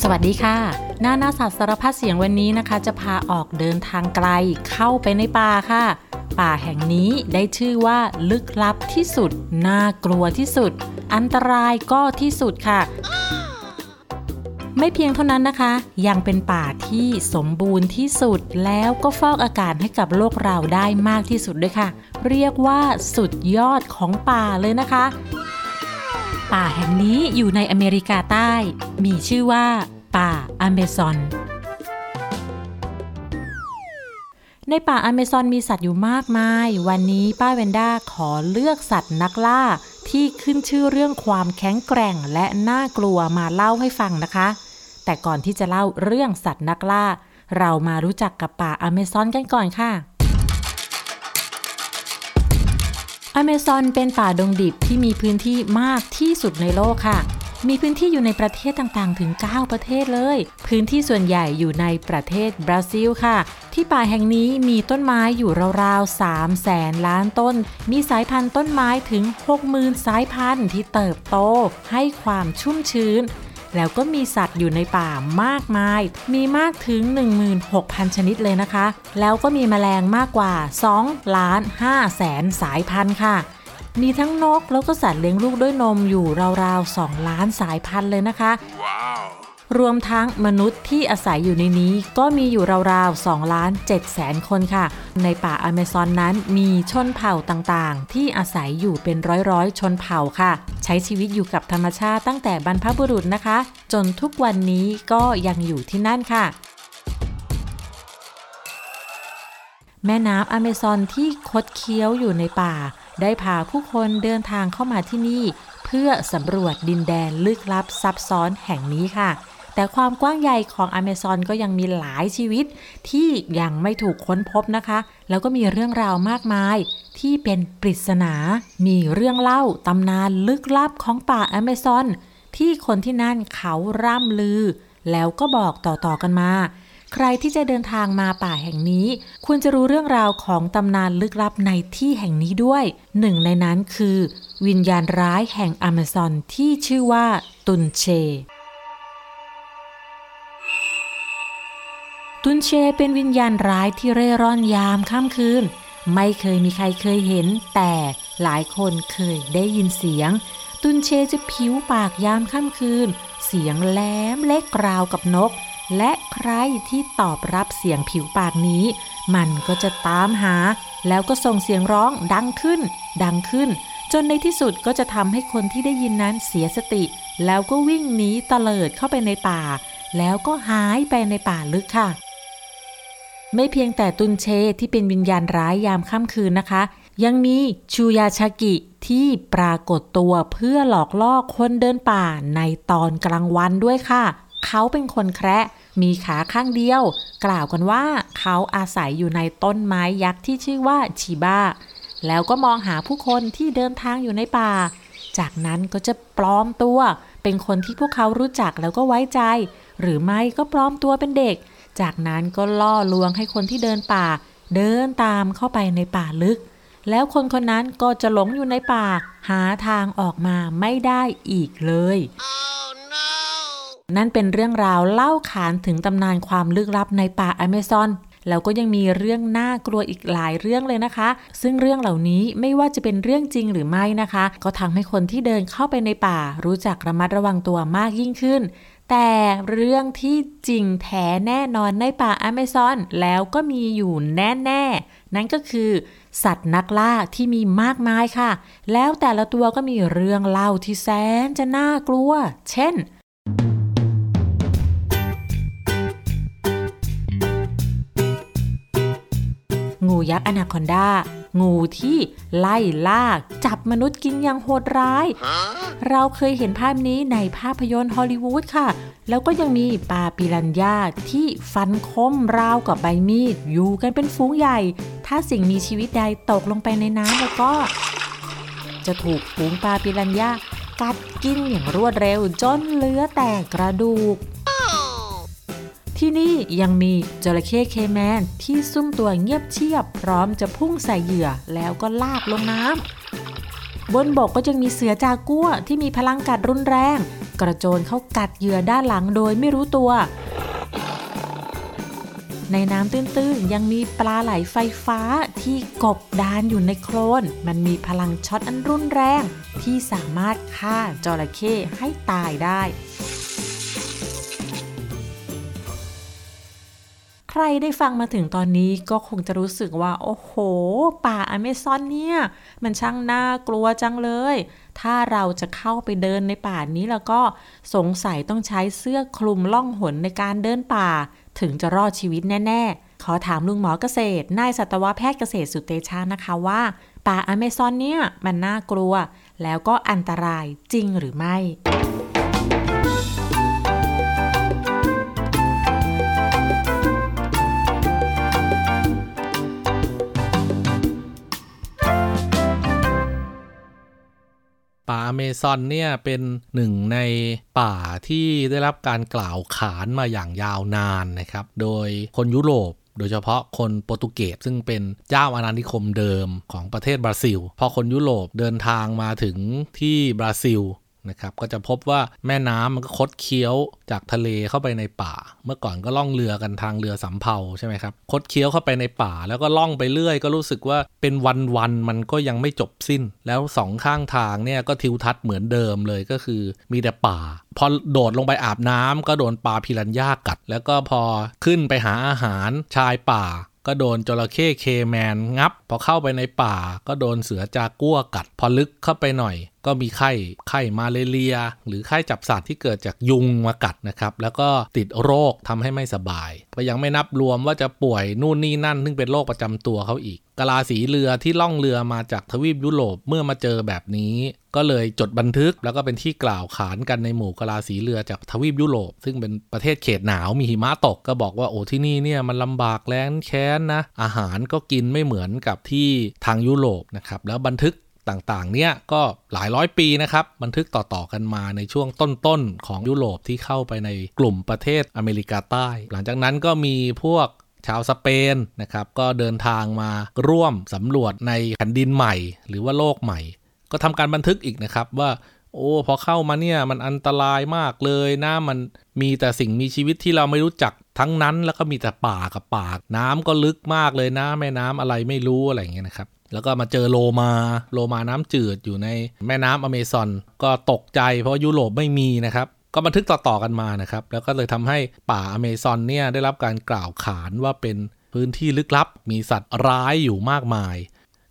สวัสดีค่ะ หน้าหน้าสัตว์สารพัดเสียงวันนี้นะคะ จะพาออกเดินทางไกลเข้าไปในป่าค่ะ ป่าแห่งนี้ได้ชื่อว่าลึกลับที่สุด น่ากลัวที่สุด อันตรายก็ที่สุดค่ะ ไม่เพียงเท่านั้นนะคะ ยังเป็นป่าที่สมบูรณ์ที่สุดแล้วก็ฟอกอากาศให้กับโลกเราได้มากที่สุดด้วยค่ะ เรียกว่าสุดยอดของป่าเลยนะคะ ป่าแห่งนี้อยู่ในอเมริกาใต้ มีชื่อว่า ป่าอเมซอน ในป่าอเมซอนมีสัตว์อยู่มากมาย วันนี้ป้าเวนด้าขอเลือกสัตว์นักล่า ที่ขึ้นชื่อเรื่องความแข็งแกร่งและน่ากลัวมาเล่าให้ฟังนะคะ แต่ก่อนที่จะเล่าเรื่องสัตว์นักล่า เรามารู้จักกับป่าอเมซอนกันก่อนค่ะ อเมซอนเป็นป่าดงดิบที่มีพื้นที่มากที่สุดในโลกค่ะ มีพื้นที่อยู่ในประเทศต่างๆ ถึง 9 ประเทศเลย พื้นที่ส่วนใหญ่อยู่ในประเทศบราซิลค่ะ ที่ป่าแห่งนี้มีต้นไม้อยู่ราวๆ3แสนล้านต้น มีสายพันธุ์ต้นไม้ถึง 60,000 สายพันธุ์ที่เติบโต ให้ความชุ่มชื้น แล้วก็มีสัตว์อยู่ในป่ามากมาย มีมากถึง 16,000 ชนิดเลยนะคะ แล้วก็มีแมลงมากกว่า2ล้าน5แสนสายพันธุ์ค่ะ มีทั้งนกแล้วก็สัตว์เลี้ยงลูกด้วยนมอยู่ราวๆ2ล้านสายพันธุ์เลยนะคะ Wow. รวมทั้งมนุษย์ที่อาศัยอยู่ในนี้ก็มีอยู่ราวๆ2ล้าน7แสนคนค่ะ ในป่าอเมซอนนั้นมีชนเผ่าต่างๆ ที่อาศัยอยู่เป็นร้อยๆ ชนเผ่าค่ะ ใช้ชีวิตอยู่กับธรรมชาติตั้งแต่บรรพบุรุษนะคะ จนทุกวันนี้ก็ยังอยู่ที่นั่นค่ะแม่น้ำอเมซอนที่คดเคี้ยวอยู่ในป่า ได้พาผู้คนเดินทางเข้ามาที่นี่ เพื่อสำรวจดินแดนลึกลับซับซ้อนแห่งนี้ค่ะ แต่ความกว้างใหญ่ของอเมซอนก็ยังมีหลายชีวิตที่ยังไม่ถูกค้นพบนะคะ แล้วก็มีเรื่องราวมากมายที่เป็นปริศนา มีเรื่องเล่าตำนานลึกลับของป่าอเมซอน ที่คนที่นั่นเขาร่ำลือ แล้วก็บอกต่อๆกันมา ใครที่จะเดินทางมาป่าแห่งนี้ ควรจะรู้เรื่องราวของตำนานลึกลับในที่แห่งนี้ด้วย หนึ่งในนั้นคือ วิญญาณร้ายแห่งอเมซอนที่ชื่อว่าตุนเช ตุนเชเป็นวิญญาณร้ายที่เร่ร่อนยามค่ำคืน ไม่เคยมีใครเคยเห็น แต่หลายคนเคยได้ยินเสียง ตุนเชจะผิวปากยามค่ำคืน เสียงแหลมเล็กราวกับนก และใครที่ตอบรับเสียงผิวปากนี้ มันก็จะตามหา แล้วก็ส่งเสียงร้องดังขึ้น ดังขึ้น จนในที่สุดก็จะทำให้คนที่ได้ยินนั้นเสียสติ แล้วก็วิ่งหนีเตลิดเข้าไปในป่า แล้วก็หายไปในป่าลึกค่ะ ไม่เพียงแต่ตุนเชที่เป็นวิญญาณร้ายยามค่ำคืนนะคะ ยังมีชูยาชากิที่ปรากฏตัวเพื่อหลอกล่อคนเดินป่าในตอนกลางวันด้วยค่ะ เขาเป็นคนแคระมีขาข้างเดียว กล่าวกันว่าเขาอาศัยอยู่ในต้นไม้ยักษ์ที่ชื่อว่าชิบาแล้วก็มองหาผู้คนที่เดินทางอยู่ในป่า จากนั้นก็จะปลอมตัว เป็นคนที่พวกเขารู้จักแล้วก็ไว้ใจ หรือไม่ก็ปลอมตัวเป็นเด็ก จากนั้นก็ล่อลวงให้คนที่เดินป่า เดินตามเข้าไปในป่าลึก แล้วคนคนนั้นก็จะหลงอยู่ในป่า หาทางออกมาไม่ได้อีกเลย Oh no. นั่นเป็นเรื่องราวเล่าขานถึงตำนานความลึกลับในป่าอเมซอนแล้วก็ยังมีเรื่องน่ากลัวอีกหลายเรื่องเลยนะคะ ซึ่งเรื่องเหล่านี้ไม่ว่าจะเป็นเรื่องจริงหรือไม่นะคะ ก็ทำให้คนที่เดินเข้าไปในป่า รู้จักระมัดระวังตัวมากยิ่งขึ้น แต่เรื่องที่จริงแท้แน่นอนในป่าอเมซอนแล้วก็มีอยู่แน่ๆ นั่นก็คือ สัตว์นักล่าที่มีมากมายค่ะ แล้วแต่ละตัวก็มีเรื่องเล่าที่แสนจะน่ากลัว เช่น งูยักษ์อนาคอนดา งูที่ไล่ล่าจับมนุษย์กินอย่างโหดร้าย Huh? เราเคยเห็นภาพนี้ในภาพยนตร์ฮอลลีวูดค่ะ แล้วก็ยังมีปลาปิรันย่าที่ฟันคมราวกับใบมีด อยู่กันเป็นฝูงใหญ่ ถ้าสิ่งมีชีวิตใดตกลงไปในน้ำแล้วก็ จะถูกฝูงปลาปิรันย่ากัดกินอย่างรวดเร็วจนเหลือแต่กระดูก Oh. ที่นี่ยังมีจระเข้เคแมนที่ซุ่มตัวเงียบเชียบ พร้อมจะพุ่งใส่เหยื่อแล้วก็ลากลงน้ำบนบกก็จะมีเสือจากัวที่มีพลังกัดรุนแรง กระโจนเข้ากัดเหยื่อด้านหลังโดยไม่รู้ตัว ในน้ำตื้นๆ ยังมีปลาไหลไฟฟ้าที่กบดานอยู่ในโคลน มันมีพลังช็อตอันรุนแรง ที่สามารถฆ่าจระเข้ให้ตายได้ ใครได้ฟังมาถึงตอนนี้ก็คงจะรู้สึกว่า โอ้โห ป่าอเมซอนเนี่ย มันช่างน่ากลัวจังเลย ถ้าเราจะเข้าไปเดินในป่านี้แล้วก็สงสัยต้องใช้เสื้อคลุมล่องหนในการเดินป่า ถึงจะรอดชีวิตแน่ ๆ ขอถามลุงหมอเกษตรนายสัตวแพทย์เกษตรสุเตชานะคะว่า ป่าอเมซอนเนี่ยมันน่ากลัว แล้วก็อันตรายจริงหรือไม่ ป่าอเมซอนเนี่ยเป็นหนึ่งในป่าที่ได้รับการกล่าวขานมาอย่างยาวนานนะครับ โดยคนยุโรปโดยเฉพาะคนโปรตุเกสซึ่งเป็นเจ้าอาณานิคมเดิมของประเทศบราซิล พอคนยุโรปเดินทางมาถึงที่บราซิล นะครับก็จะพบว่าแม่น้ำมันก็คดเคี้ยวจากทะเลเข้าไปในป่า เมื่อก่อนก็ล่องเรือกันทางเรือสำเภาใช่ไหมครับคดเคี้ยวเข้าไปในป่า แล้วก็ล่องไปเรื่อย ก็รู้สึกว่าเป็นวันๆมันก็ยังไม่จบสิ้น แล้วสองข้างทางเนี่ยก็ทิวทัศน์เหมือนเดิมเลยก็คือมีแต่ป่า พอโดดลงไปอาบน้ำก็โดนปลาพิรันย่ากัด แล้วก็พอขึ้นไปหาอาหารชายป่าก็โดนจระเข้เคแมนงับ พอเข้าไปในป่า ก็โดนเสือจากัวกัด พอลึกเข้าไปหน่อย ก็มีไข้ ไข้มาเลเรีย หรือไข้จับสัตว์ที่เกิดจากยุงมากัดนะครับ แล้วก็ติดโรคทำให้ไม่สบาย ก็ยังไม่นับรวมว่าจะป่วยนู่นนี่นั่น ซึ่งเป็นโรคประจำตัวเขาอีกกะลาสีเรือที่ล่องเรือมาจากทวีปยุโรปเมื่อมาเจอแบบนี้ ก็เลยจดบันทึกแล้วก็เป็นที่กล่าวขานกันในหมู่กะลาสีเรือจากทวีปยุโรป ซึ่งเป็นประเทศเขตหนาวมีหิมะตกก็บอกว่าโอ้ที่นี่เนี่ยมันลำบากแล้นแค้นนะอาหารก็กินไม่เหมือนกับที่ทางยุโรปนะครับแล้วบันทึก ต่างๆ เนี่ยก็หลายร้อยปีนะครับ บันทึกต่อๆกันมาในช่วงต้นๆ ของยุโรปที่เข้าไปในกลุ่มประเทศอเมริกาใต้ หลังจากนั้นก็มีพวกชาวสเปนนะครับ ก็เดินทางมาร่วมสำรวจในแผ่นดินใหม่ หรือว่าโลกใหม่ ก็ทำการบันทึกอีกนะครับว่าโอ้พอเข้ามาเนี่ยมันอันตรายมากเลยนะมันมีแต่สิ่งมีชีวิตที่เราไม่รู้จักทั้งนั้นแล้วก็มีแต่ป่ากับป่าน้ำก็ลึกมากเลยนะแม่น้ำอะไรไม่รู้อะไรอย่างเงี้ยนะครับ แล้วก็มาเจอโลมาโลมาน้ำจืดอยู่ในแม่น้ำอเมซอนก็ตกใจเพราะยุโรปไม่มีนะครับ ก็บันทึกต่อๆกันมานะครับ แล้วก็เลยทำให้ป่าอเมซอนเนี่ยได้รับการกล่าวขานว่าเป็นพื้นที่ลึกลับ มีสัตว์ร้ายอยู่มากมาย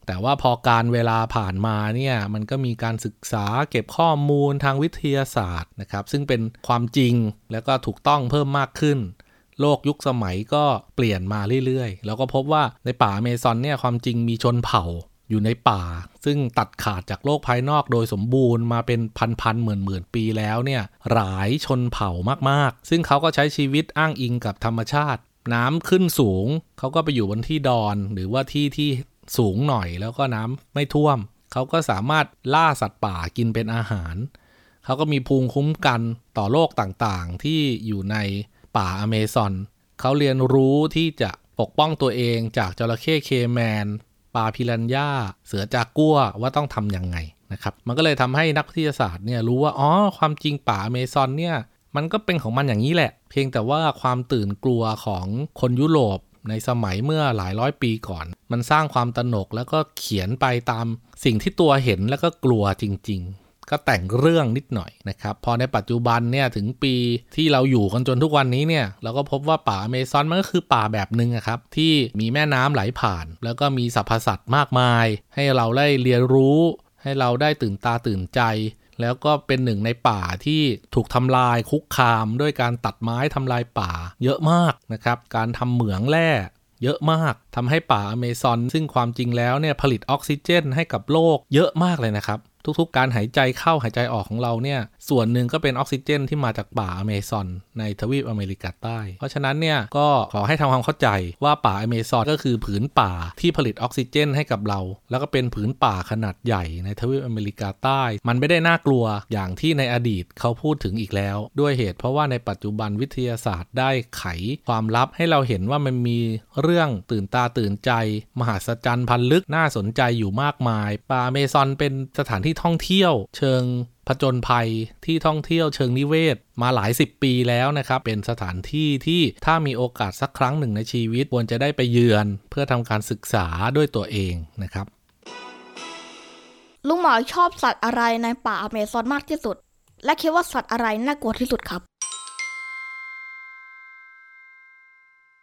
แต่ว่าพอการเวลาผ่านมาเนี่ยมันก็มีการศึกษาเก็บข้อมูลทางวิทยาศาสตร์นะครับ ซึ่งเป็นความจริงแล้วก็ถูกต้องเพิ่มมากขึ้น โลกยุคสมัยก็เปลี่ยนมาเรื่อยๆ แล้วก็พบว่าในป่าอเมซอนเนี่ยความจริงมีชนเผ่าอยู่ในป่า ซึ่งตัดขาดจากโลกภายนอกโดยสมบูรณ์มาเป็นพันๆหมื่นๆปีแล้วเนี่ยหลายชนเผ่ามากๆ ซึ่งเขาก็ใช้ชีวิตอ้างอิงกับธรรมชาติ น้ำขึ้นสูง เขาก็ไปอยู่บนที่ดอน หรือว่าที่ที่สูงหน่อยแล้วก็น้ำไม่ท่วม เขาก็สามารถล่าสัตว์ป่ากินเป็นอาหาร เขาก็มีภูมิคุ้มกันต่อโรคต่างๆ ที่อยู่ใน ป่าอเมซอนเขาเรียนรู้ที่จะปกป้องตัวเองจากจระเข้เคแมนปลาพิรันย่าเสือจากกัวว่าต้องทำยังไงนะครับ มันก็เลยทำให้นักวิทยาศาสตร์เนี่ยรู้ว่าอ๋อความจริงป่าอเมซอนเนี่ยมันก็เป็นของมันอย่างนี้แหละ เพียงแต่ว่าความตื่นกลัวของคนยุโรปในสมัยเมื่อหลายร้อยปีก่อน มันสร้างความตระหนกแล้วก็เขียนไปตามสิ่งที่ตัวเห็นแล้วก็กลัวจริง ก็แต่งเรื่องนิดหน่อยนะครับ พอในปัจจุบันเนี่ยถึงปีที่เราอยู่กันจนทุกวันนี้เนี่ยเราก็พบว่าป่าอเมซอนมันก็คือป่าแบบหนึ่งครับที่มีแม่น้ำไหลผ่าน แล้วก็มีสรรพสัตว์มากมาย ให้เราได้เรียนรู้ ให้เราได้ตื่นตาตื่นใจ แล้วก็เป็นหนึ่งในป่าที่ถูกทำลายคุกคาม ด้วยการตัดไม้ทำลายป่าเยอะมากนะครับ การทำเหมืองแร่เยอะมากทำให้ป่าอเมซอนซึ่งความจริงแล้วเนี่ยผลิตออกซิเจนให้กับโลกเยอะมากเลยนะครับ ทุกๆ การหายใจเข้าหายใจออกของเราเนี่ย ส่วนหนึ่งก็เป็นออกซิเจนที่มาจากป่าอเมซอนในทวีปอเมริกาใต้ เพราะฉะนั้นเนี่ยก็ขอให้ทำความเข้าใจว่าป่าอเมซอนก็คือผืนป่าที่ผลิตออกซิเจนให้กับเรา แล้วก็เป็นผืนป่าขนาดใหญ่ในทวีปอเมริกาใต้ มันไม่ได้น่ากลัวอย่างที่ในอดีตเขาพูดถึงอีกแล้ว ด้วยเหตุเพราะว่าในปัจจุบันวิทยาศาสตร์ได้ไขความลับให้เราเห็นว่ามันมีเรื่องตื่นตาตื่นใจ มหัศจรรย์พันลึกน่าสนใจอยู่มากมาย ป่าอเมซอนเป็นสถานที่ที่ท่องเที่ยว เชิงผจญภัยที่ท่องเที่ยวเชิงนิเวศ มาหลายสิบปีแล้วนะครับ เป็นสถานที่ที่ถ้ามีโอกาสสักครั้งหนึ่งในชีวิตควรจะได้ไปเยือน เพื่อทำการศึกษาด้วยตัวเองนะครับ ลุงหมอชอบสัตว์อะไรในป่าอเมซอนมากที่สุด และคิดว่าสัตว์อะไรน่ากลัวที่สุดครับ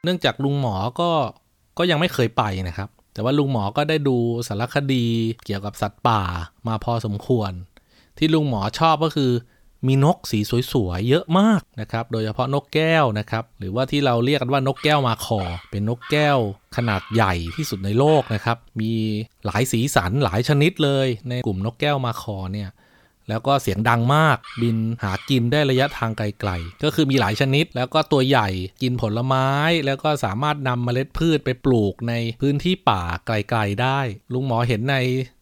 เนื่องจากลุงหมอก็ก็ยังไม่เคยไปนะครับ แต่ว่าลุงหมอก็ได้ดูสารคดีเกี่ยวกับสัตว์ป่ามาพอสมควร ที่ลุงหมอชอบก็คือ มีนกสีสวยๆเยอะมากนะครับ โดยเฉพาะนกแก้วนะครับ หรือว่าที่เราเรียกกันว่านกแก้วมาคอ เป็นนกแก้วขนาดใหญ่ที่สุดในโลกนะครับ มีหลายสีสันหลายชนิดเลยในกลุ่มนกแก้วมาคอเนี่ย แล้วก็เสียงดังมาก บินหากินได้ระยะทางไกลๆ ก็คือมีหลายชนิด แล้วก็ตัวใหญ่กินผลไม้ แล้วก็สามารถนำเมล็ดพืชไปปลูกในพื้นที่ป่าไกลๆได้ ลุงหมอเห็นใน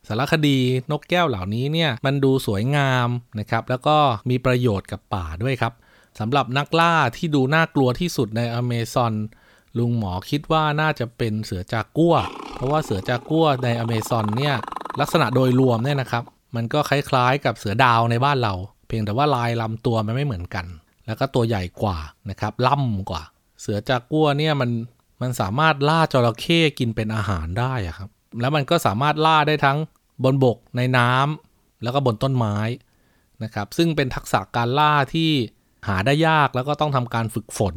สารคดีนกแก้วเหล่านี้เนี่ยมันดูสวยงามนะครับ แล้วก็มีประโยชน์กับป่าด้วยครับสำหรับนักล่าที่ดูน่ากลัวที่สุดในอเมซอนลุงหมอคิดว่าน่าจะเป็นเสือจากัว เพราะว่าเสือจากัวในอเมซอนเนี่ยลักษณะโดยรวมเนี่ยนะครับ มันก็คล้ายๆ กับเสือดาวในบ้านเรา เพียงแต่ว่าลายลำตัวมันไม่เหมือนกัน แล้วก็ตัวใหญ่กว่านะครับล่ำกว่า เสือจากกัวเนี่ยมันมันสามารถล่าจระเข้กินเป็นอาหารได้อะครับ แล้วมันก็สามารถล่าได้ทั้งบนบกในน้ำแล้วก็บนต้นไม้นะครับ ซึ่งเป็นทักษะการล่าที่หาได้ยากแล้วก็ต้องทำการฝึกฝน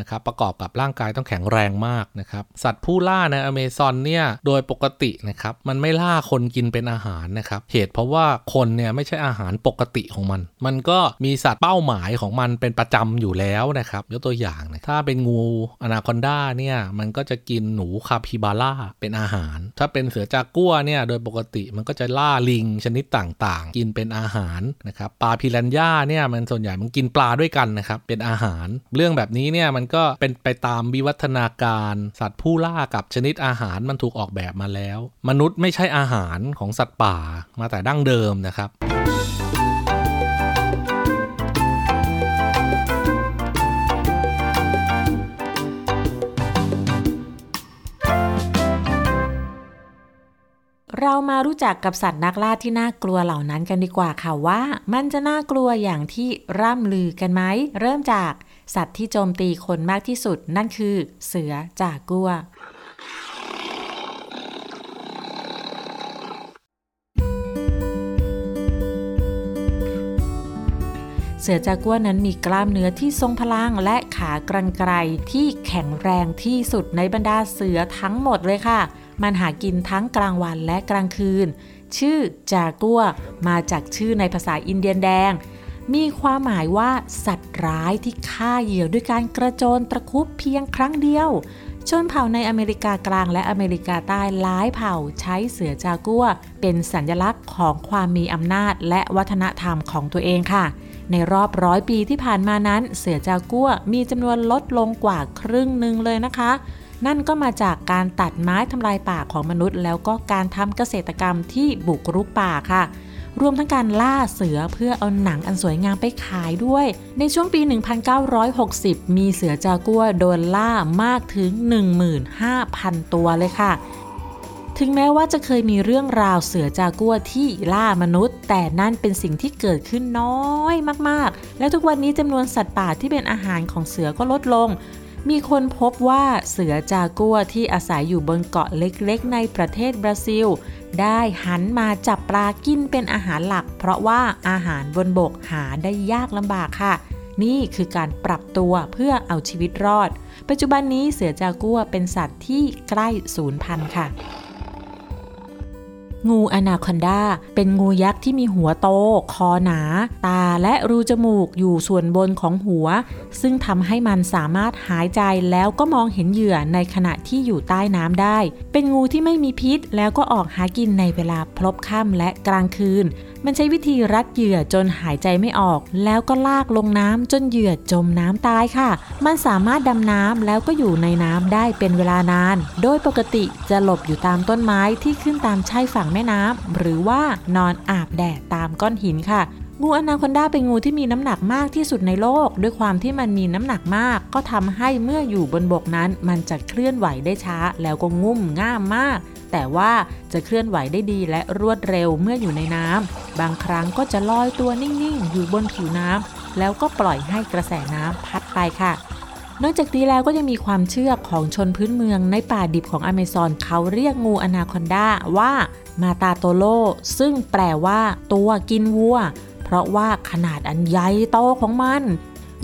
นะครับประกอบกับร่างกายต้องแข็งแรงมากนะครับสัตว์ผู้ล่าในอเมซอนเนี่ยโดยปกตินะครับมันไม่ล่าคนกินเป็นอาหารนะครับเหตุเพราะว่าคนเนี่ยไม่ใช่อาหารปกติของมัน มันก็มีสัตว์เป้าหมายของมันเป็นประจำอยู่แล้วนะครับยกตัวอย่างนะถ้าเป็นงูอนาคอนดาเนี่ยมันก็จะกินหนูคาปิบาร่าเป็นอาหาร ถ้าเป็นเสือจากัวเนี่ยโดยปกติมันก็จะล่าลิงชนิดต่างๆ กินเป็นอาหารนะครับปลาพิรันย่าเนี่ยมันส่วนใหญ่มันกินปลาด้วยกันนะครับเป็นอาหาร เรื่องแบบนี้เนี่ยมันก็เป็นไปตามวิวัฒนาการ สัตว์ผู้ล่ากับชนิดอาหารมันถูกออกแบบมาแล้ว มนุษย์ไม่ใช่อาหารของสัตว์ป่ามาแต่ดั้งเดิมนะครับเรามารู้จักกับสัตว์นักล่าที่น่ากลัวเหล่านั้นกันดีกว่าค่ะว่า มันจะน่ากลัวอย่างที่ร่ำลือกันไหม เริ่มจาก สัตว์ที่โจมตีคนมากที่สุดนั่นคือ เสือจากัวเสือจากัวนั้นมีกล้ามเนื้อที่ทรงพลังและขากรรไกรที่แข็งแรงที่สุดในบรรดาเสือทั้งหมดเลยค่ะ มันหากินทั้งกลางวันและกลางคืน ชื่อจากัวมาจากชื่อในภาษาอินเดียนแดง มีความหมายว่าสัตว์ร้ายที่ฆ่าเหยื่อด้วยการกระโจนตะคุบเพียงครั้งเดียว ชนเผ่าในอเมริกากลางและอเมริกาใต้หลายเผ่าใช้เสือจากัว เป็นสัญลักษณ์ของความมีอำนาจและวัฒนธรรมของตัวเองค่ะ ในรอบร้อยปีที่ผ่านมานั้น เสือจากัวมีจำนวนลดลงกว่าครึ่งหนึ่งเลยนะคะนั่นก็มาจากการตัดไม้ทำลายป่าของมนุษย์ แล้วก็การทำเกษตรกรรมที่บุกรุกป่าค่ะ รวมทั้งการล่าเสือเพื่อเอาหนังอันสวยงามไปขายด้วย ในช่วงปี 1960 มีเสือจากัวโดนล่ามากถึง 15,000 ตัวเลยค่ะถึงแม้ว่าจะเคยมีเรื่องราวเสือจากัวที่ล่ามนุษย์ แต่นั่นเป็นสิ่งที่เกิดขึ้นน้อยมากๆ และทุกวันนี้จำนวนสัตว์ป่าที่เป็นอาหารของเสือก็ลดลง มีคนพบว่าเสือจากัวที่อาศัยอยู่บนเกาะเล็กๆ ในประเทศบราซิล ได้หันมาจับปลากินเป็นอาหารหลัก เพราะว่าอาหารบนบกหาได้ยากลำบากค่ะ นี่คือการปรับตัวเพื่อเอาชีวิตรอด ปัจจุบันนี้เสือจากัวเป็นสัตว์ที่ใกล้สูญพันธุ์ค่ะ งูอนาคอนดาเป็นงูยักษ์ที่มีหัวโต คอหนา ตาและรูจมูกอยู่ส่วนบนของหัว ซึ่งทำให้มันสามารถหายใจแล้วก็มองเห็นเหยื่อในขณะที่อยู่ใต้น้ำได้ เป็นงูที่ไม่มีพิษ แล้วก็ออกหากินในเวลาพลบค่ำและกลางคืน มันใช้วิธีรัดเหยื่อจนหายใจไม่ออก แล้วก็ลากลงน้ำจนเหยื่อจมน้ำตายค่ะ มันสามารถดำน้ำแล้วก็อยู่ในน้ำได้เป็นเวลานาน โดยปกติจะหลบอยู่ตามต้นไม้ที่ขึ้นตามชายฝั่งแม่น้ำหรือว่านอนอาบแดดตามก้อนหินค่ะ งูอนาคอนดาเป็นงูที่มีน้ำหนักมากที่สุดในโลก ด้วยความที่มันมีน้ำหนักมาก ก็ทำให้เมื่ออยู่บนบกนั้น มันจะเคลื่อนไหวได้ช้า แล้วก็งุ่มง่ามมาก แต่ว่าจะเคลื่อนไหวได้ดีและรวดเร็วเมื่ออยู่ในน้ำบางครั้งก็จะลอยตัวนิ่งๆ อยู่บนผิวน้ำแล้วก็ปล่อยให้กระแสน้ำพัดไปค่ะ นอกจากนี้แล้วก็ยังมีความเชื่อของชนพื้นเมืองในป่าดิบของอเมซอนเขาเรียกงูอนาคอนดาว่า matatoro ซึ่งแปลว่า ตัวกินวัว เพราะว่าขนาดอันใหญ่โตของมัน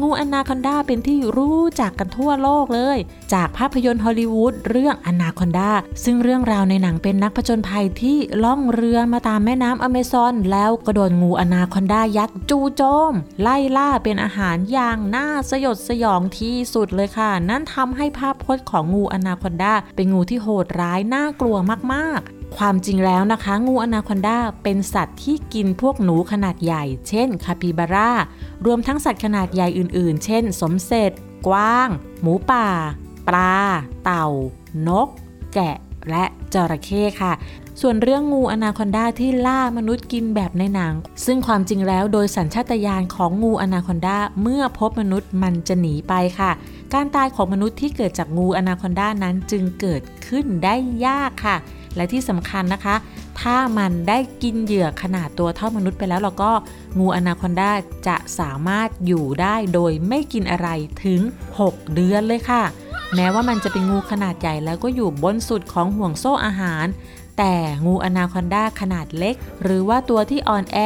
งูอนาคอนดาเป็นที่รู้จักกันทั่วโลกเลย จากภาพยนตร์ฮอลลีวูดเรื่องอนาคอนดาซึ่งเรื่องราวในหนังเป็นนักผจญภัยที่ล่องเรือมาตามแม่น้ำอเมซอน แล้วก็โดนงูอนาคอนดายักษ์จู่โจม ไล่ล่าเป็นอาหารอย่างน่าสยดสยองที่สุดเลยค่ะ นั่นทำให้ภาพพจน์ของงูอนาคอนดาเป็นงูที่โหดร้ายน่ากลัวมาก ความจริงแล้วนะคะ งูอนาคอนดาเป็นสัตว์ที่กินพวกหนูขนาดใหญ่ เช่นคาปิบาร่ารวมทั้งสัตว์ขนาดใหญ่อื่น ๆ เช่น สมเสร็จ กวาง หมูป่า ปลา เต่า นก แกะ และจระเข้ค่ะส่วนเรื่องงูอนาคอนดาที่ล่ามนุษย์กินแบบในหนัง ซึ่งความจริงแล้วโดยสัญชาตญาณของงูอนาคอนดาเมื่อพบมนุษย์มันจะหนีไปค่ะ การตายของมนุษย์ที่เกิดจากงูอนาคอนดานั้นจึงเกิดขึ้นได้ยากค่ะ และที่สำคัญนะคะ ถ้ามันได้กินเหยื่อขนาดตัวเท่ามนุษย์ไปแล้วเราก็งูอนาคอนดาจะสามารถอยู่ได้โดยไม่กินอะไรถึง 6 เดือนเลยค่ะ แม้ว่ามันจะเป็นงูขนาดใหญ่แล้วก็อยู่บนสุดของห่วงโซ่อาหาร แต่งูอนาคอนดาขนาดเล็ก หรือว่าตัวที่อ่อนแอ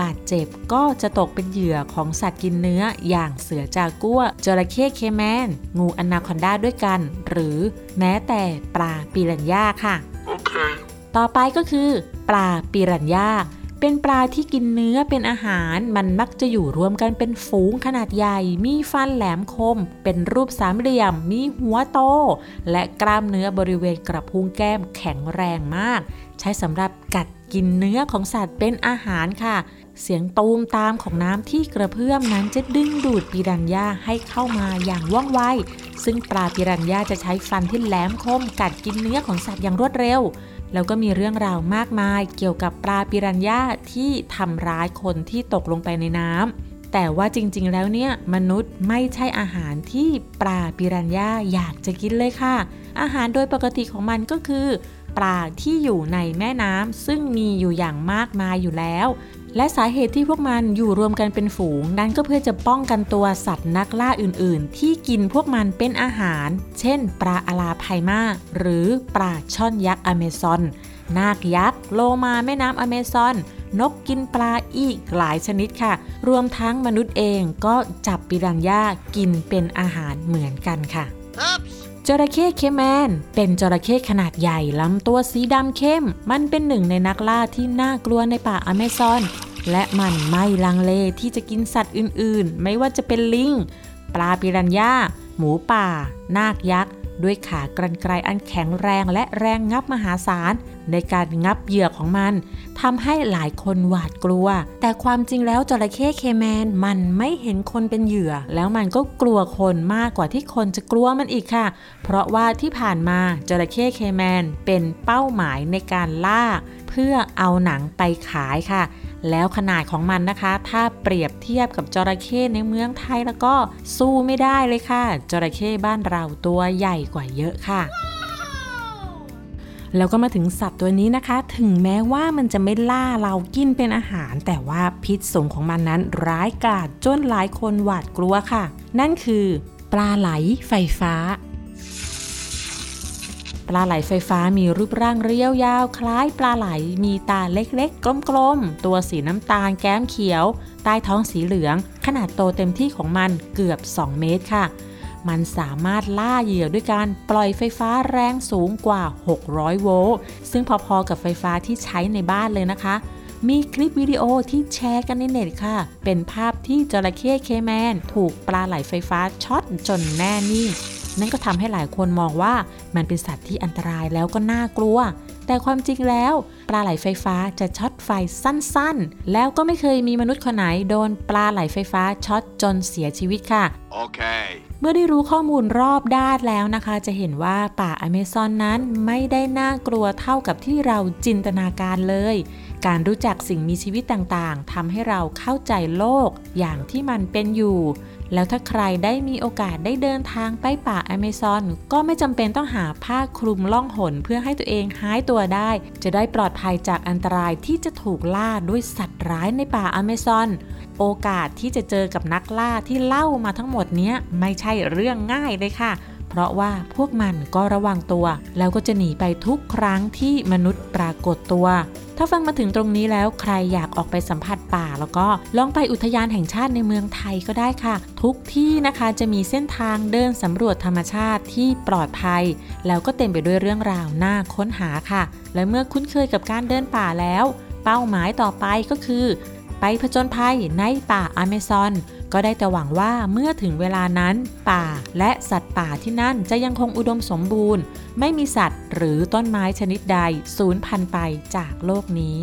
บาดเจ็บก็จะตกเป็นเหยื่อของสัตว์กินเนื้อ อย่างเสือจากัวจระเข้เคแมน งูอนาคอนดาด้วยกัน หรือแม้แต่ปลาปิรันย่าค่ะ ต่อไปก็คือ ปลาปิรันยาเป็นปลาที่กินเนื้อเป็นอาหาร มันมักจะอยู่รวมกันเป็นฝูงขนาดใหญ่ มีฟันแหลมคม เป็นรูปสามเหลี่ยม มีหัวโต และกล้ามเนื้อบริเวณกระพุ้งแก้มแข็งแรงมาก ใช้สำหรับกัดกินเนื้อของสัตว์เป็นอาหารค่ะ เสียงตูมตามของน้ำที่กระเพื่อมนั้นจะดึงดูดปิรันย่าให้เข้ามาอย่างว่องไว ซึ่งปลาปิรันย่าจะใช้ฟันที่แหลมคมกัดกินเนื้อของสัตว์อย่างรวดเร็ว แล้วก็มีเรื่องราวมากมายเกี่ยวกับปลาปิรันย่าที่ทำร้ายคนที่ตกลงไปในน้ำแต่ว่าจริงๆ แล้วเนี่ยมนุษย์ไม่ใช่อาหารที่ปลาปิรันย่าอยากจะกินเลยค่ะ อาหารโดยปกติของมันก็คือ ปลาที่อยู่ในแม่น้ำซึ่งมีอยู่อย่างมากมายอยู่แล้ว และสาเหตุที่พวกมันอยู่รวมกันเป็นฝูง นั้นก็เพื่อจะป้องกันตัวสัตว์นักล่าอื่นๆ ที่กินพวกมันเป็นอาหาร เช่น ปลาอลาไพมาหรือปลาช่อนยักษ์อเมซอน นาคยักษ์ โลมาแม่น้ำอเมซอน นกกินปลาอีกหลายชนิดค่ะ รวมทั้งมนุษย์เองก็จับปิรันย่ากินเป็นอาหารเหมือนกันค่ะ Oops. จระเข้เคแมน เป็นจระเข้ขนาดใหญ่ลำตัวสีดำเข้ม มันเป็นหนึ่งในนักล่าที่น่ากลัวในป่าอเมซอน และมันไม่ลังเลที่จะกินสัตว์อื่นๆ ไม่ว่าจะเป็นลิง ปลาปิรันย่า หมูป่า นาคยักษ์ ด้วยขากรรไกรอันแข็งแรงและแรงงับมหาศาล ในการงับเหยื่อของมันทำให้หลายคนหวาดกลัว แต่ความจริงแล้วจระเข้เคแมนมันไม่เห็นคนเป็นเหยื่อ แล้วมันก็กลัวคนมากกว่าที่คนจะกลัวมันอีกค่ะ เพราะว่าที่ผ่านมาจระเข้เคแมนเป็นเป้าหมายในการล่า เพื่อเอาหนังไปขายค่ะ แล้วขนาดของมันนะคะ ถ้าเปรียบเทียบกับจระเข้ในเมืองไทยแล้วก็สู้ไม่ได้เลยค่ะ จระเข้บ้านเราตัวใหญ่กว่าเยอะค่ะแล้วก็มาถึงสัตว์ตัวนี้นะคะ ถึงแม้ว่ามันจะไม่ล่าเรากินเป็นอาหาร แต่ว่าพิษสงของมันนั้นร้ายกาจจนหลายคนหวาดกลัวค่ะ นั่นคือ ปลาไหลไฟฟ้า ปลาไหลไฟฟ้ามีรูปร่างเรียวยาว คล้ายปลาไหล มีตาเล็กๆ กลมๆ ตัวสีน้ำตาลแก้มเขียว ใต้ท้องสีเหลือง ขนาดโตเต็มที่ของมันเกือบ 2 เมตรค่ะ มันสามารถล่าเหยื่อด้วยการปล่อยไฟฟ้าแรงสูงกว่า 600 โวลต์ ซึ่งพอๆกับไฟฟ้าที่ใช้ในบ้านเลยนะคะมีคลิปวิดีโอที่แชร์กันในเน็ตค่ะ เป็นภาพที่จระเข้เคแมน ถูกปลาไหลไฟฟ้าช็อตจนแน่นิ่ง นั่นก็ทำให้หลายคนมองว่ามันเป็นสัตว์ที่อันตรายแล้วก็น่ากลัว แต่ความจริงแล้ว ปลาไหลไฟฟ้าจะช็อตไฟสั้นๆ แล้วก็ไม่เคยมีมนุษย์คนไหนโดนปลาไหลไฟฟ้าช็อตจนเสียชีวิตค่ะ Okay. เมื่อได้รู้ข้อมูลรอบด้านแล้วนะคะ จะเห็นว่าป่าอเมซอนนั้นไม่ได้น่ากลัวเท่ากับที่เราจินตนาการเลย การรู้จักสิ่งมีชีวิตต่างๆทำให้เราเข้าใจโลกอย่างที่มันเป็นอยู่ แล้วถ้าใครได้มีโอกาสได้เดินทางไปป่าอเมซอนก็ไม่จำเป็นต้องหาผ้าคลุมล่องหนเพื่อให้ตัวเองหายตัวได้ จะได้ปลอดภัยจากอันตรายที่จะถูกล่าด้วยสัตว์ร้ายในป่าอเมซอน โอกาสที่จะเจอกับนักล่าที่เล่ามาทั้งหมดนี้ไม่ใช่เรื่องง่ายเลยค่ะ เพราะว่าพวกมันก็ระวังตัว แล้วก็จะหนีไปทุกครั้งที่มนุษย์ปรากฏตัว ถ้าฟังมาถึงตรงนี้แล้วใครอยากออกไปสัมผัสป่า แล้วก็ลองไปอุทยานแห่งชาติในเมืองไทยก็ได้ค่ะ ทุกที่นะคะจะมีเส้นทางเดินสำรวจธรรมชาติที่ปลอดภัย แล้วก็เต็มไปด้วยเรื่องราวน่าค้นหาค่ะ และเมื่อคุ้นเคยกับการเดินป่าแล้ว เป้าหมายต่อไปก็คือ ไปผจญภัยในป่าอเมซอน ก็ได้แต่หวังว่าเมื่อถึงเวลานั้น ป่าและสัตว์ป่าที่นั่นจะยังคงอุดมสมบูรณ์ ไม่มีสัตว์หรือต้นไม้ชนิดใดสูญพันธุ์ไปจากโลกนี้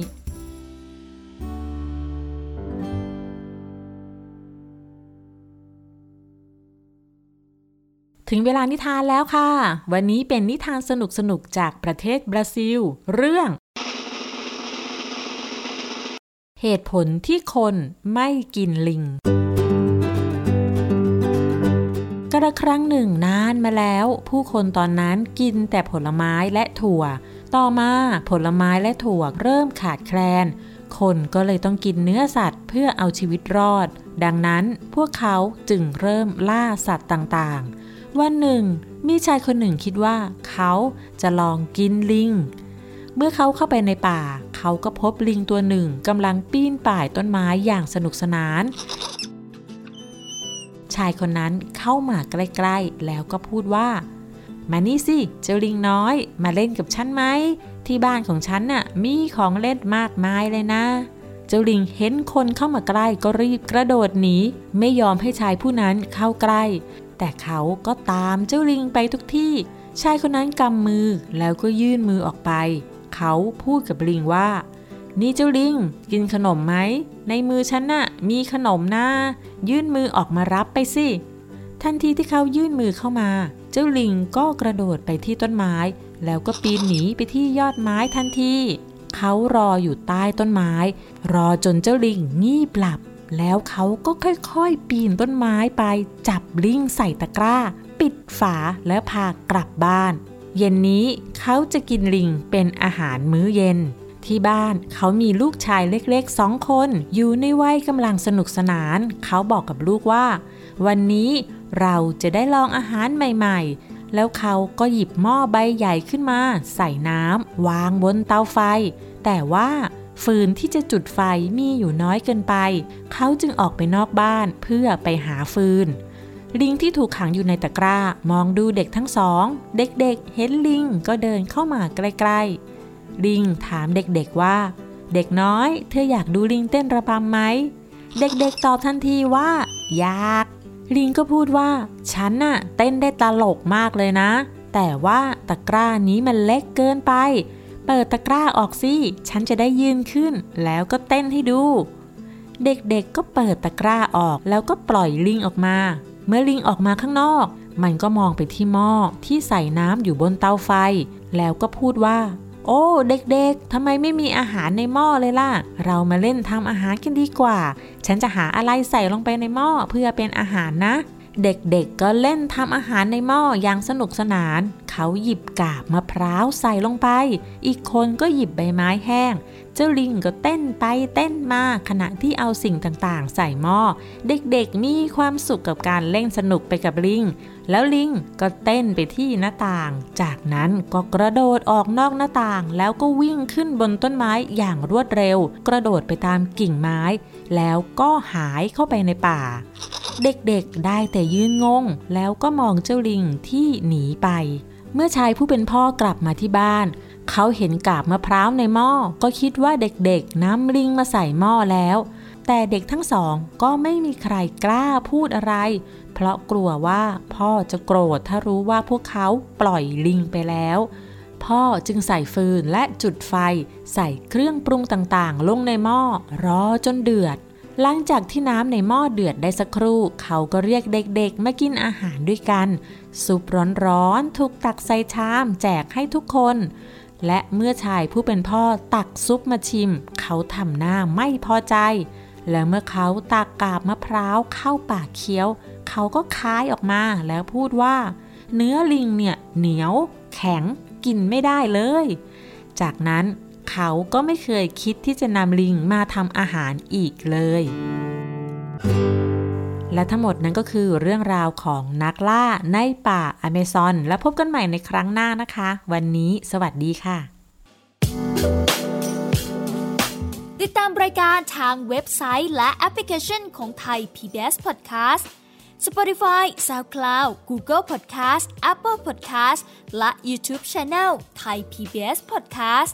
ถึงเวลานิทานแล้วค่ะ วันนี้เป็นนิทานสนุกๆจากประเทศบราซิล เรื่อง เหตุผลที่คนไม่กินลิง ระครั้งหนึ่งนานมาแล้ว ผู้คนตอนนั้นกินแต่ผลไม้และถั่ว ต่อมาผลไม้และถั่วเริ่มขาดแคลน คนก็เลยต้องกินเนื้อสัตว์เพื่อเอาชีวิตรอด ดังนั้นพวกเขาจึงเริ่มล่าสัตว์ต่างๆ วันหนึ่ง มีชายคนหนึ่งคิดว่า เขาจะลองกินลิง เมื่อเขาเข้าไปในป่า เขาก็พบลิงตัวหนึ่งกำลังปีนป่ายต้นไม้อย่างสนุกสนาน ชายคนนั้นเข้ามาใกล้ๆ แล้วก็พูดว่า มานี่สิ เจ้าลิงน้อย มาเล่นกับฉันไหม ที่บ้านของฉันน่ะ มีของเล่นมากมายเลยนะ เจ้าลิงเห็นคนเข้ามาใกล้ก็รีบกระโดดหนี ไม่ยอมให้ชายผู้นั้นเข้าใกล้ แต่เขาก็ตามเจ้าลิงไปทุกที่ ชายคนนั้นกำมือแล้วก็ยื่นมือออกไป เขาพูดกับลิงว่า นี่เจ้าลิง กินขนมไหม ในมือฉันน่ะ มีขนมนะ ยื่นมือออกมารับไปสิ ทันทีที่เขายื่นมือเข้ามา เจ้าลิงก็กระโดดไปที่ต้นไม้ แล้วก็ปีนหนีไปที่ยอดไม้ทันที เขารออยู่ใต้ต้นไม้ รอจนเจ้าลิงงีบหลับ แล้วเขาก็ค่อยๆ ปีนต้นไม้ไป จับลิงใส่ตะกร้า ปิดฝาแล้วพากลับบ้าน เย็นนี้เขาจะกินลิงเป็นอาหารมื้อเย็น ที่บ้านเขามีลูกชายเล็กๆสองคน อยู่ในวัยกำลังสนุกสนาน เขาบอกกับลูกว่า วันนี้เราจะได้ลองอาหารใหม่ๆ แล้วเขาก็หยิบหม้อใบใหญ่ขึ้นมา ใส่น้ำวางบนเตาไฟ แต่ว่าฟืนที่จะจุดไฟมีอยู่น้อยเกินไป เขาจึงออกไปนอกบ้านเพื่อไปหาฟืน ลิงที่ถูกขังอยู่ในตะกร้ามองดูเด็กทั้งสอง เด็กๆเห็นลิงก็เดินเข้ามาใกล้ๆ ลิงถามเด็กๆว่า เด็กน้อย เธออยากดูลิงเต้นระบำไหม เด็กๆตอบทันทีว่า อยาก ลิงก็พูดว่า ฉันน่ะเต้นได้ตลกมากเลยนะ แต่ว่าตะกร้านี้มันเล็กเกินไป เปิดตะกร้าออกสิฉันจะได้ยืนขึ้น แล้วก็เต้นให้ดู เด็กๆก็เปิดตะกร้าออกแล้วก็ปล่อยลิงออกมา เมื่อลิงออกมาข้างนอก มันก็มองไปที่หม้อที่ใส่น้ำอยู่บนเตาไฟ แล้วก็พูดว่า โอ้เด็กๆทำไมไม่มีอาหารในหม้อเลยล่ะ เรามาเล่นทำอาหารกันดีกว่า ฉันจะหาอะไรใส่ลงไปในหม้อเพื่อเป็นอาหารนะ เด็กๆก็เล่นทำอาหารในหม้ออย่างสนุกสนาน เขาหยิบกาบมะพร้าวใส่ลงไป อีกคนก็หยิบใบไม้แห้ง เจ้าลิงก็เต้นไปเต้นมาขณะที่เอาสิ่งต่างๆ ใส่หม้อ เด็กๆมีความสุขกับการเล่นสนุกไปกับลิง แล้วลิงก็เต้นไปที่หน้าต่าง จากนั้นก็กระโดดออกนอกหน้าต่าง แล้วก็วิ่งขึ้นบนต้นไม้อย่างรวดเร็ว กระโดดไปตามกิ่งไม้ แล้วก็หายเข้าไปในป่า เด็กๆได้แต่ยืนงง แล้วก็มองเจ้าลิงที่หนีไป เมื่อชายผู้เป็นพ่อกลับมาที่บ้าน เขาเห็นกาบมะพร้าวในหม้อ ก็คิดว่าเด็กๆน้ำลิงมาใส่หม้อแล้ว แต่เด็กทั้งสองก็ไม่มีใครกล้าพูดอะไร เพราะกลัวว่าพ่อจะโกรธถ้ารู้ว่าพวกเขาปล่อยลิงไปแล้วพ่อจึงใส่ฟืนและจุดไฟ ใส่เครื่องปรุงต่างๆ ลงในหม้อรอจนเดือด หลังจากที่น้ำในหม้อเดือดได้สักครู่ เขาก็เรียกเด็กๆ มากินอาหารด้วยกัน ซุปร้อนๆถูกตักใส่ชามแจกให้ทุกคน และเมื่อชายผู้เป็นพ่อตักซุปมาชิม เขาทำหน้าไม่พอใจ และเมื่อเขาตักกาบมะพร้าวเข้าปากเคี้ยว เขาก็คายออกมาแล้วพูดว่า เนื้อลิงเนี่ยเหนียว แข็งกินไม่ได้เลย จากนั้น เขาก็ไม่เคยคิดที่จะนำลิงมาทำอาหารอีกเลย และทั้งหมดนั้นก็คือเรื่องราวของนักล่าในป่าอเมซอน แล้วพบกันใหม่ในครั้งหน้านะคะ วันนี้สวัสดีค่ะ ติดตามรายการทางเว็บไซต์และแอปพลิเคชันของไทย PBS Podcast Spotify SoundCloud Google Podcast Apple Podcast และ YouTube Channel Thai PBS Podcast